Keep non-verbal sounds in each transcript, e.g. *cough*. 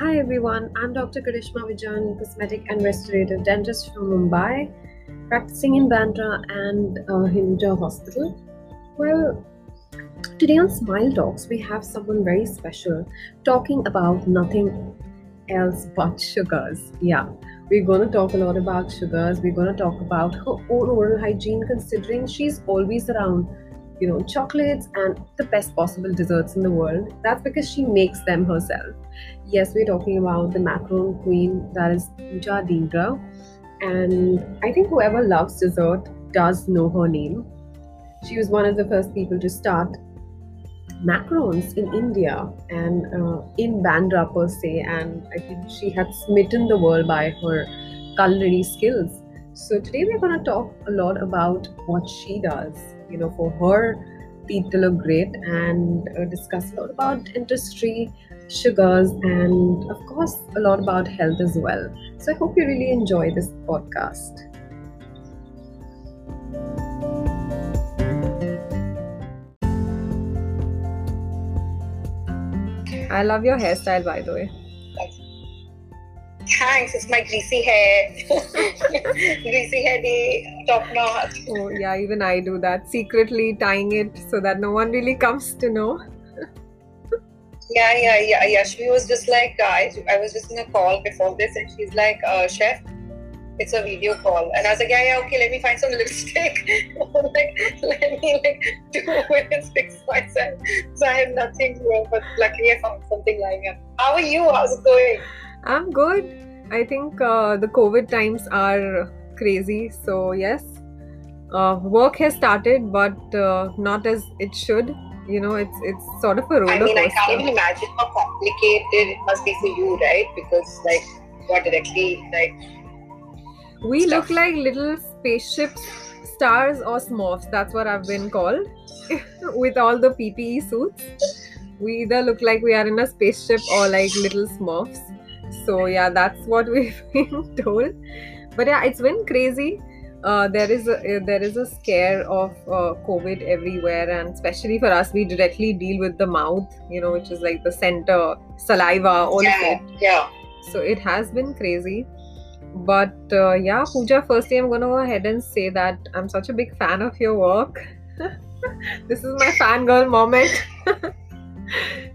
Hi everyone, I'm Dr. Karishma Vijan, cosmetic and restorative dentist from Mumbai, practicing in Bandra and uh, Hinduja Hospital. Well, today on Smile Talks, we have someone very special talking about nothing else but sugars. Yeah, we're going to talk a lot about sugars. We're going to talk about her own oral hygiene, considering she's always around you know, chocolates and the best possible desserts in the world. That's because she makes them herself. Yes, we're talking about the macaron queen, that is Pooja Dhingra. And I think whoever loves dessert does know her name. She was one of the first people to start macarons in India and uh, in Bandra per se. And I think she had smitten the world by her culinary skills. So today we're going to talk a lot about what she does you know for her teeth to look great and uh, discuss a lot about industry sugars and of course a lot about health as well so i hope you really enjoy this podcast I love your hairstyle, by the way. Thanks, it's my greasy hair. *laughs* greasy hair day, top notch. Oh, yeah, even I do that. Secretly tying it so that no one really comes to know. yeah, yeah, yeah, yeah. She was just like, uh, I, I was just in a call before this, and she's like, uh, Chef, it's a video call. And I was like, yeah, yeah, okay, let me find some *laughs* lipstick. *laughs* like, let me like two minutes fix myself. So I had nothing to wear, but luckily I found something lying up. How are you? How's it going? I'm good. I think uh, the COVID times are crazy. So, yes, uh, work has started, but uh, not as it should. You know, it's it's sort of a roller I mean, coaster. I can't even imagine how complicated it must be for you, right? Because, like, what directly, like, we stuff. look like little spaceships, stars or smurfs. That's what I've been called *laughs* with all the PPE suits. We either look like we are in a spaceship or like little smurfs so yeah that's what *laughs* we've been told but yeah it's been crazy uh, there is a uh, there is a scare of uh, covid everywhere and especially for us we directly deal with the mouth you know which is like the center saliva all yeah, of it yeah. so it has been crazy but uh, yeah pooja firstly i'm gonna go ahead and say that i'm such a big fan of your work *laughs* this is my fangirl moment *laughs*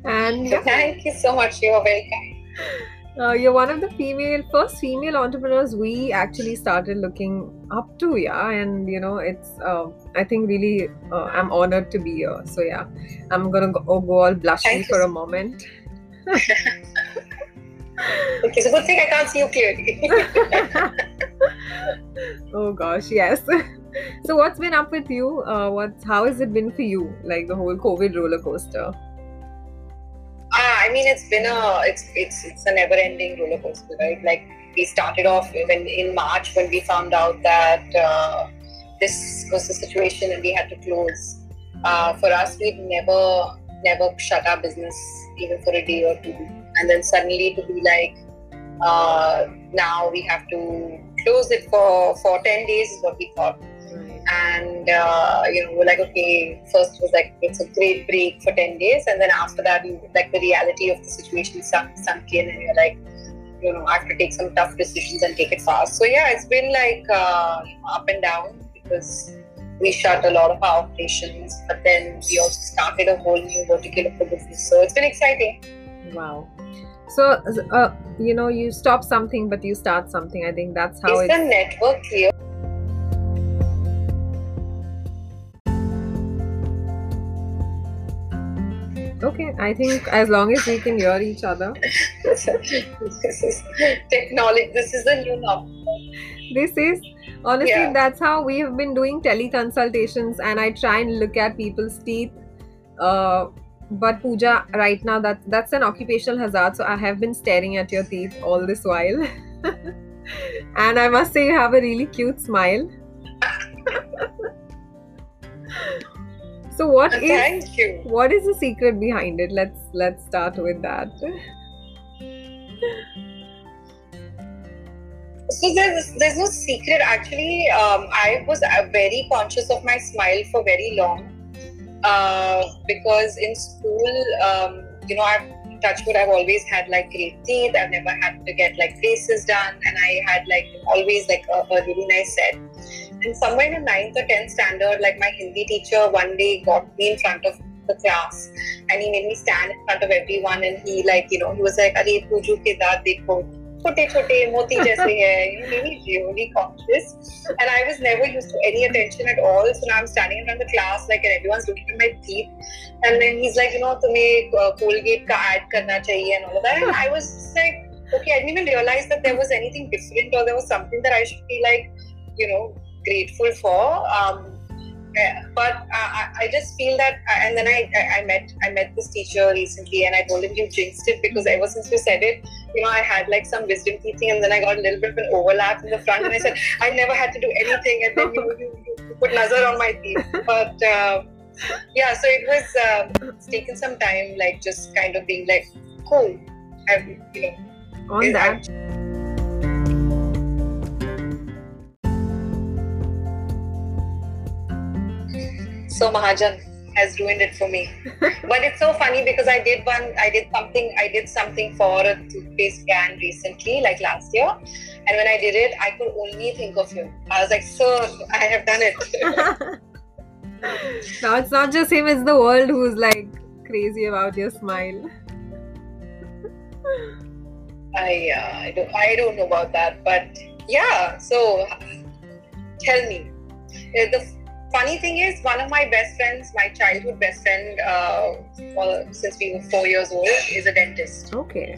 and. Thank you so much. You are very kind. Uh, you're one of the female first female entrepreneurs we actually started looking up to yeah. And you know it's uh, i think really uh, i'm honored to be here. So yeah. I'm gonna go, oh, go all blushing for a moment. *laughs* Okay, so good thing I can't see you clearly. *laughs* oh gosh yes. *laughs* So what's been up with you? Uh, what's how has it been for you? Like the whole covid roller coaster I mean, it's been a it's it's it's a never-ending roller coaster, right? Like we started off when in March when we found out that uh, this was the situation and we had to close. Uh, for us, we'd never never shut our business even for a day or two, and then suddenly to be like, uh, now we have to close it for for ten days is what we thought and uh, you know we're like okay first was like it's a great break for 10 days. And then after that you like the reality of the situation sunk, sunk in and you're like you know i have to take some tough decisions and take it fast. So yeah it's been like uh, up and down because we shut a lot of our operations but then we also started a whole new vertical of the business. So it's been exciting. Wow. So uh, you know you stop something but you start something. I think that's how is it's the network clear okay i think as long as we can hear each other this is technology this is the new normal this is honestly Yeah. that's how we have been doing teleconsultations and i try and look at people's teeth uh, but Pooja, right now that that's an occupational hazard, so I have been staring at your teeth all this while. *laughs* and I must say you have a really cute smile. So what is thank you what is the secret behind it? Let's let's start with that. So there's there's no secret actually. Um, I was uh, very conscious of my smile for very long uh, because in school, um, you know, I've touchwood, I've always had like great teeth. I've never had to get like braces done, and I had like always like a, a really nice set And somewhere in the ninth or tenth standard, like my Hindi teacher one day got me in front of the class and he made me stand in front of everyone and he like you know he was like अरे पूजू के दांत देखो छोटे छोटे मोती जैसे हैं you know made me really conscious and I was never used to any attention at all so now I'm standing in front of the class like and everyone's looking at my teeth and then he's like you know तुम्हें uh, Colgate का ad करना चाहिए and all of that and I was like okay I didn't even realize that there was anything different or there was something that I should be like you know grateful for um, but uh, I, I just feel that and then I, I met I met this teacher recently and I told him you jinxed it because ever since you said it you know I had like some wisdom teaching, and then I got a little bit of an overlap in the front and I said *laughs* I never had to do anything and then you, you, you put nazar on my teeth. But uh, yeah so it was uh, it's taken some time like just kind of being like cool I've you know On that, so Mahajan has ruined it for me. *laughs* but it's so funny because I did one, I did something, I did something for a toothpaste brand recently, like last year. And when I did it, I could only think of you. I was like, sir, I have done it. *laughs* *laughs* now it's not just him, it's the world who's like crazy about your smile. I, uh, I don't, I don't know about that, but yeah. So tell me, Uh, the funny thing is, one of my best friends, my childhood best friend, uh, well, since we were four years old, is a dentist. Okay.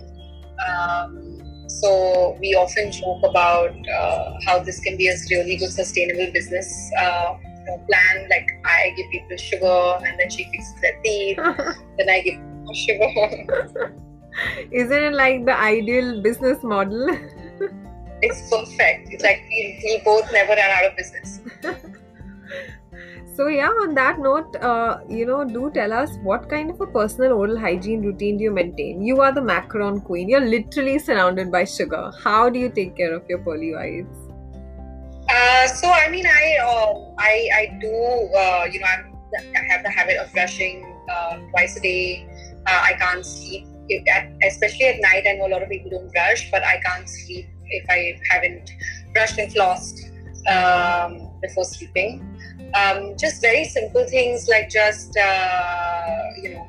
Um, so we often joke about uh, how this can be a really good sustainable business uh, you know, plan. Like I give people sugar and then she fixes their teeth. *laughs* then I give more sugar. *laughs* Isn't it like the ideal business model? *laughs* it's perfect. It's like we, we both never run out of business. So yeah, on that note, uh, you know, do tell us what kind of a personal oral hygiene routine do you maintain? You are the macaron queen. You're literally surrounded by sugar. How do you take care of your pearly whites? Uh, so I mean, I uh, I I do uh, you know I'm, I have the habit of brushing uh, twice a day. Uh, I can't sleep, especially at night. I know a lot of people don't brush, but I can't sleep if I haven't brushed and flossed um, before sleeping. Um, just very simple things like just uh, you know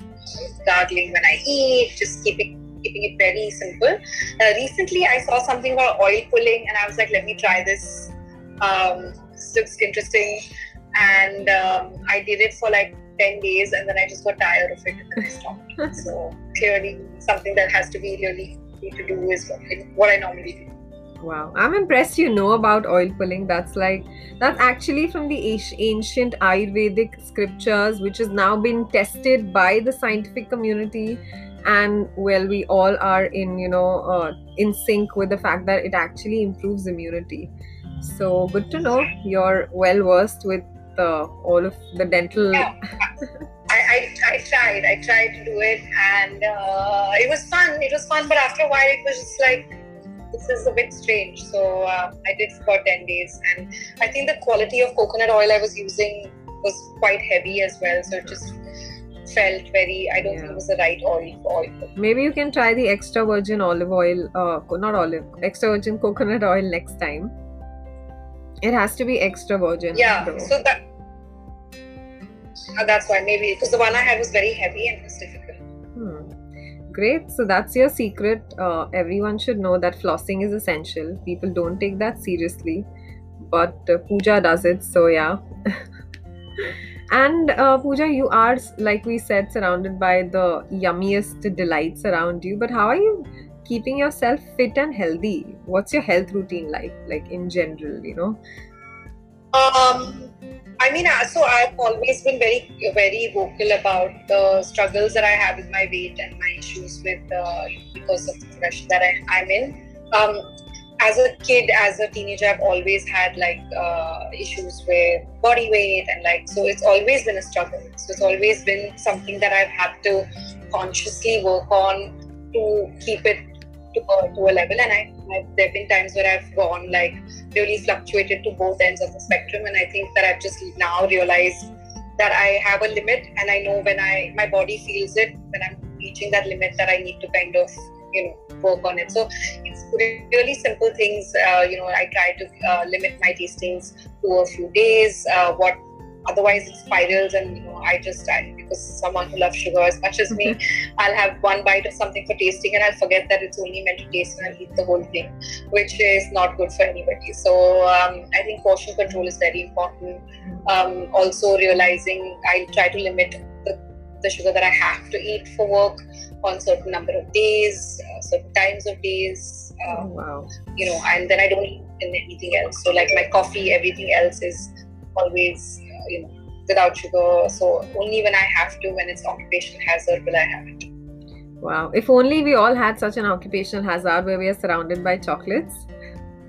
gargling when I eat, just keeping keeping it very simple. Uh, recently, I saw something about oil pulling, and I was like, let me try this. Um, this looks interesting. And um, i did it for like 10 days and then i just got tired of it and then i stopped. *laughs* So clearly something that has to be really easy to do is what, what i normally do Wow, I'm impressed you know about oil pulling. That's like, that's actually from the ancient- Ayurvedic scriptures, which has now been tested by the scientific community. And well, we all are in, you know, uh, in sync with the fact that it actually improves immunity. So good to know you're well versed with uh, all of the dental. Yeah. *laughs* I, I, I tried i tried to do it and uh, it was fun it was fun but after a while it was just like this is a bit strange so uh, i did for 10 days and i think the quality of coconut oil i was using was quite heavy as well so it just felt very i don't think it was the right oil for oil Maybe you can try the extra virgin olive oil, uh, not olive, extra virgin coconut oil next time. It has to be extra virgin. yeah though. so that uh, that's why maybe because the one i had was very heavy and it was difficult Hmm. Great. So that's your secret. Uh, everyone should know that flossing is essential. People don't take that seriously, but uh, Pooja does it. So yeah. *laughs* and uh, Pooja, you are like we said, surrounded by the yummiest delights around you. But how are you keeping yourself fit and healthy? What's your health routine like? Like in general, you know? Um, I mean, uh, so I've always been very, very vocal about the struggles that I have with my weight and my issues with uh, because of the profession that I, I'm in. Um, as a kid, as a teenager, I've always had like uh, issues with body weight and like so. It's always been a struggle. So it's always been something that I've had to consciously work on to keep it to a, to a level. And I, I've, there have been times where I've gone like really fluctuated to both ends of the spectrum and i think that i've just now realized that i have a limit and i know when i my body feels it when i'm reaching that limit that I need to kind of you know work on it. So it's really simple things. Uh, you know, I try to uh, limit my tastings to a few days. Uh, what otherwise it spirals and you know i just I, because someone who loves sugar as much as me i'll have one bite of something for tasting and i'll forget that it's only meant to taste and i'll eat the whole thing which is not good for anybody. So um, i think portion control is very important. Um, also realizing i try to limit the, the sugar that i have to eat for work on certain number of days uh, certain times of days um, oh, wow. you know and then i don't eat anything else. So like my coffee everything else is always you know, without sugar. So only when I have to, when it's occupational hazard, will I have it. Wow. If only we all had such an occupational hazard where we are surrounded by chocolates.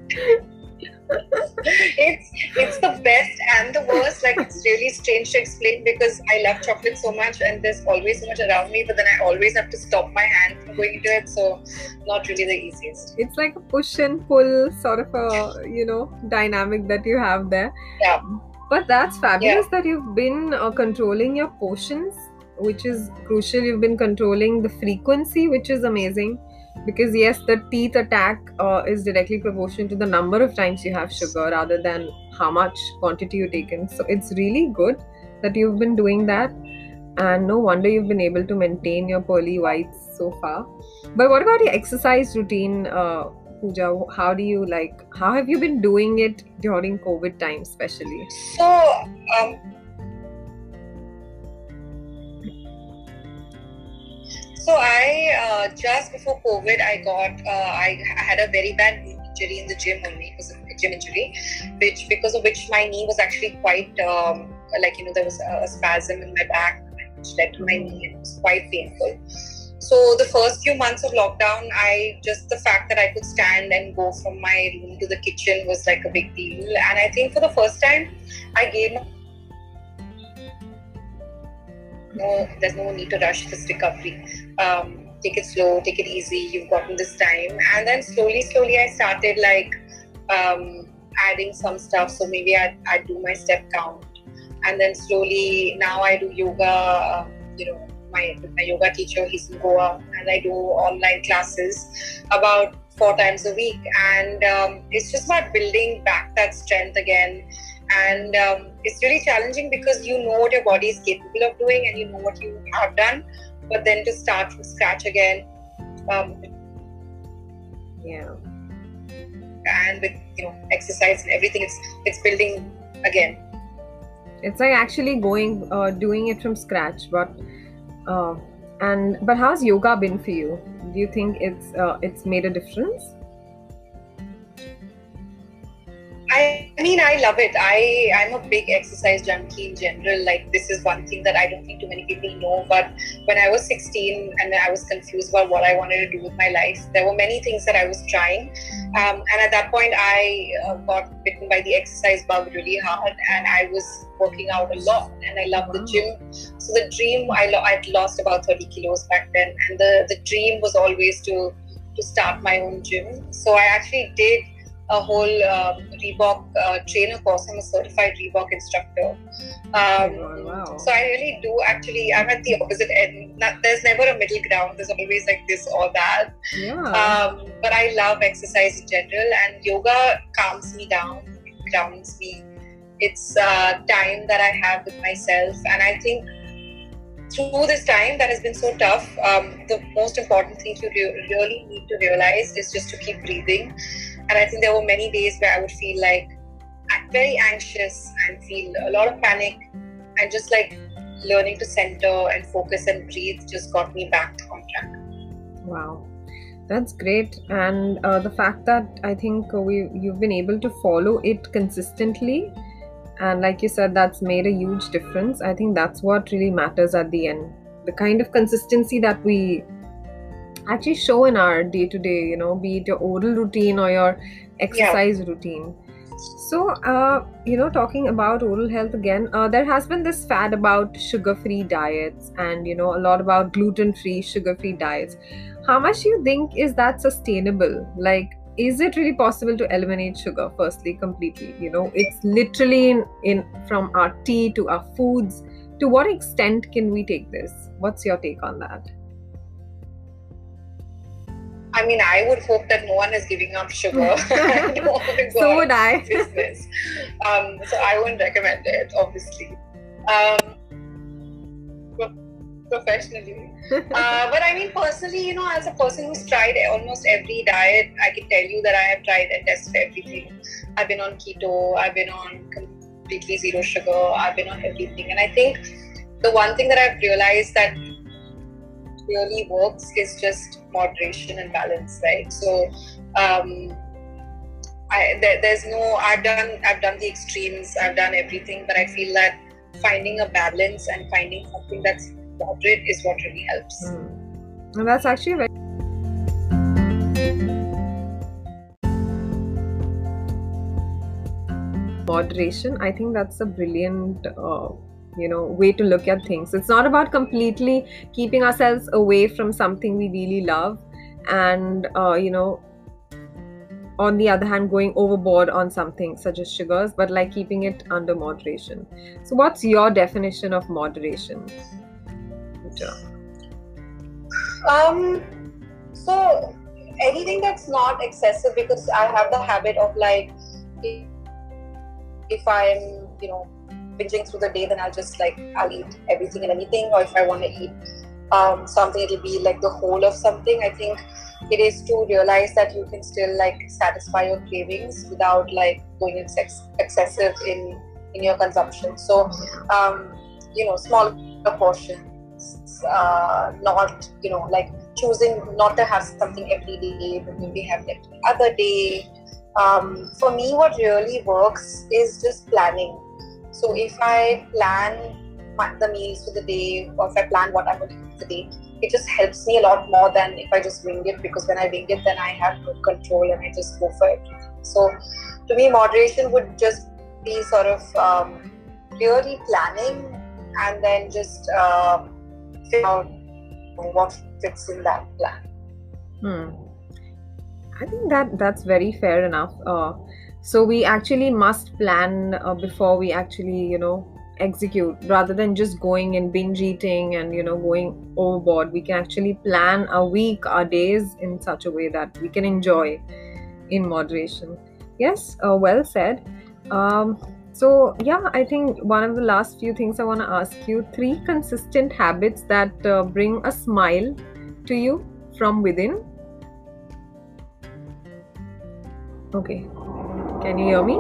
*laughs* it's it's the best and the worst. Like it's really strange to explain because I love chocolate so much and there's always so much around me, but then I always have to stop my hand from going into it. So not really the easiest. It's like a push and pull sort of a you know dynamic that you have there. Yeah. But that's fabulous yeah. that you've been uh, controlling your portions, which is crucial. You've been controlling the frequency, which is amazing. Because, yes, the teeth attack uh, is directly proportional to the number of times you have sugar rather than how much quantity you've taken. So, it's really good that you've been doing that. And no wonder you've been able to maintain your pearly whites so far. But what about your exercise routine? Uh, Pooja, how do you like? How have you been doing it during COVID time, especially? So, um, so I uh, just before COVID, I got uh, I had a very bad injury in the gym only. It was a gym injury, which because of which my knee was actually quite um, like you know there was a spasm in my back, which led to my knee. It was quite painful. So the first few months of lockdown, I just the fact that I could stand and go from my room to the kitchen was like a big deal. And I think for the first time, I gave no, there's no need to rush this recovery. Um, take it slow, take it easy. You've gotten this time, and then slowly, slowly, I started like um, adding some stuff. So maybe I I do my step count, and then slowly now I do yoga. Uh, you know my my yoga teacher. He's in Goa, and I do online classes about four times a week. And um, it's just about building back that strength again. And um, it's really challenging because you know what your body is capable of doing, and you know what you have done. But then to start from scratch again, um, yeah. And with you know exercise and everything, it's it's building again it's like actually going uh, doing it from scratch but uh, and but how's yoga been for you? Do you think it's uh, it's made a difference? I, mean, I love it. I I'm a big exercise junkie in general. Like this is one thing that I don't think too many people know. But when I was 16 and I was confused about what I wanted to do with my life, there were many things that I was trying. Um, and at that point, I uh, got bitten by the exercise bug really hard, and I was working out a lot, and I love the gym. So the dream, I lo- I'd lost about 30 kilos back then, and the the dream was always to to start my own gym. So I actually did a whole um, Reebok uh, trainer course. I'm a certified Reebok instructor. Um, oh, wow. So I really do actually. I'm at the opposite end. Not, there's never a middle ground. There's always like this or that. Yeah. Um, but I love exercise in general, and yoga calms me down, it grounds me. It's uh, time that I have with myself, and I think through this time that has been so tough, um, the most important thing you re- really need to realize is just to keep breathing and I think there were many days where I would feel like very anxious and feel a lot of panic. And just like learning to center and focus and breathe just got me back on track. Wow. That's great, and uh, the fact that I think we you've been able to follow it consistently, and like you said, that's made a huge difference. I think that's what really matters at the end. The kind of consistency that we actually show in our day to day, you know, be it your oral routine or your exercise yeah. routine. So, uh, you know, talking about oral health again, uh, there has been this fad about sugar free diets and, you know, a lot about gluten free, sugar free diets. How much do you think is that sustainable? Like, is it really possible to eliminate sugar firstly completely you know it's literally in, in from our tea to our foods to what extent can we take this what's your take on that I mean, I would hope that no one is giving up sugar. *laughs* *laughs* so would I. Business. Um, so I wouldn't recommend it, obviously. Um, professionally. uh, but I mean, personally, you know, as a person who's tried almost every diet, I can tell you that I have tried and tested everything. I've been on keto, I've been on completely zero sugar, I've been on everything. And I think the one thing that I've realized that really works is just moderation and balance, right? So, um, I, there, there's no I've done I've done the extremes I've done everything but I feel that finding a balance and finding something that's moderate is what really helps. Mm. And that's actually very moderation. I think that's a brilliant. Uh, you know way to look at things it's not about completely keeping ourselves away from something we really love and uh, you know on the other hand going overboard on something such as sugars but like keeping it under moderation so what's your definition of moderation um, so anything that's not excessive because I have the habit of like if, I'm you know binging through the day then I'll just like I'll eat everything and anything or if I want to eat um, something it'll be like the whole of something. I think it is to realize that you can still like satisfy your cravings without like going ex- excessive in in your consumption. So um, you know small portion uh, not you know like choosing not to have something every day but maybe have it other day. Um, for me what really works is just planning. So if i plan my, the meals for the day or if i plan what i'm going to eat for the day it just helps me a lot more than if i just wing it because when i wing it then i have good control and i just go for it. So to me moderation would just be sort of um, really planning and then just uh, figure out what fits in that plan. Hmm. I think that that's very fair enough. Uh, so we actually must plan uh, before we actually, you know, execute rather than just going and binge eating and you know going overboard. We can actually plan our week, our days in such a way that we can enjoy in moderation. Yes, uh, well said. Um, so, yeah, I think one of the last few things I want to ask you three consistent habits that uh, bring a smile to you from within. Okay, can you hear me?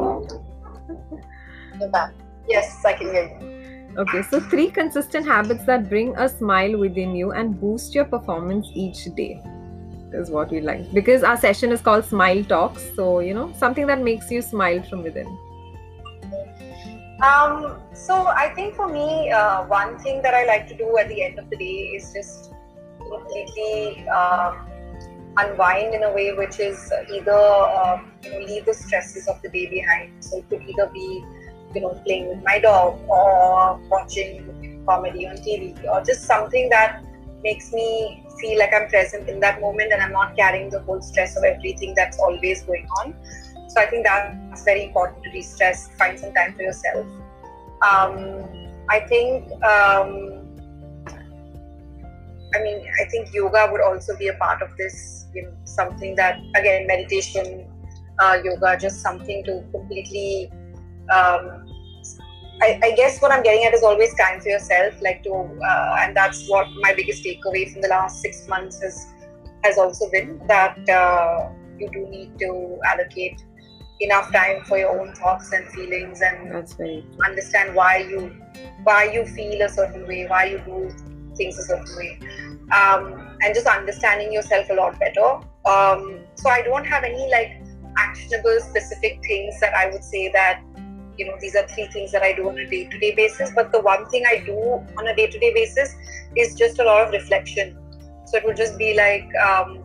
Yes, I can hear you. Okay, so three consistent habits that bring a smile within you and boost your performance each day is what we like because our session is called Smile Talks. So, you know, something that makes you smile from within. Um, so I think for me, uh, one thing that I like to do at the end of the day is just completely uh, unwind in a way which is either uh, you know leave the stresses of the day behind. So it could either be you know playing with my dog or watching comedy on TV or just something that makes me feel like I'm present in that moment and I'm not carrying the whole stress of everything that's always going on. So I think that's very important to de-stress, find some time for yourself. Um, I think, um, I mean, I think yoga would also be a part of this. You know, something that again, meditation, uh, yoga, just something to completely. Um, I, I, guess what I'm getting at is always time for yourself, like to, uh, and that's what my biggest takeaway from the last six months has has also been that uh, you do need to allocate enough time for your own thoughts and feelings and That's very understand why you why you feel a certain way, why you do things a certain way, um, and just understanding yourself a lot better. Um, so I don't have any like actionable specific things that I would say that you know these are three things that I do on a day-to-day basis. But the one thing I do on a day-to-day basis is just a lot of reflection. So it would just be like um,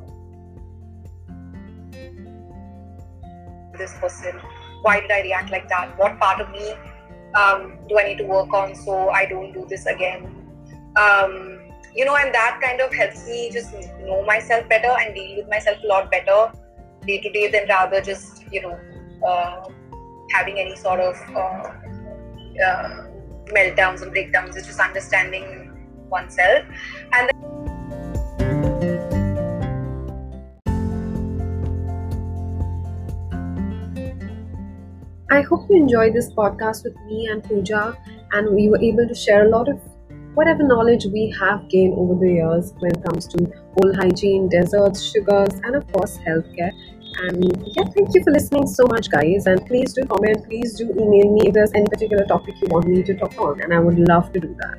this person? Why did I react like that? What part of me um, do I need to work on so I don't do this again? Um, you know, and that kind of helps me just know myself better and deal with myself a lot better day to day than rather just, you know, uh, having any sort of uh, uh, meltdowns and breakdowns. It's just understanding oneself. And I hope you enjoyed this podcast with me and Pooja, and we were able to share a lot of whatever knowledge we have gained over the years when it comes to oral hygiene, desserts, sugars, and of course, healthcare. And yeah, thank you for listening so much, guys. And please do comment, please do email me if there's any particular topic you want me to talk on, and I would love to do that.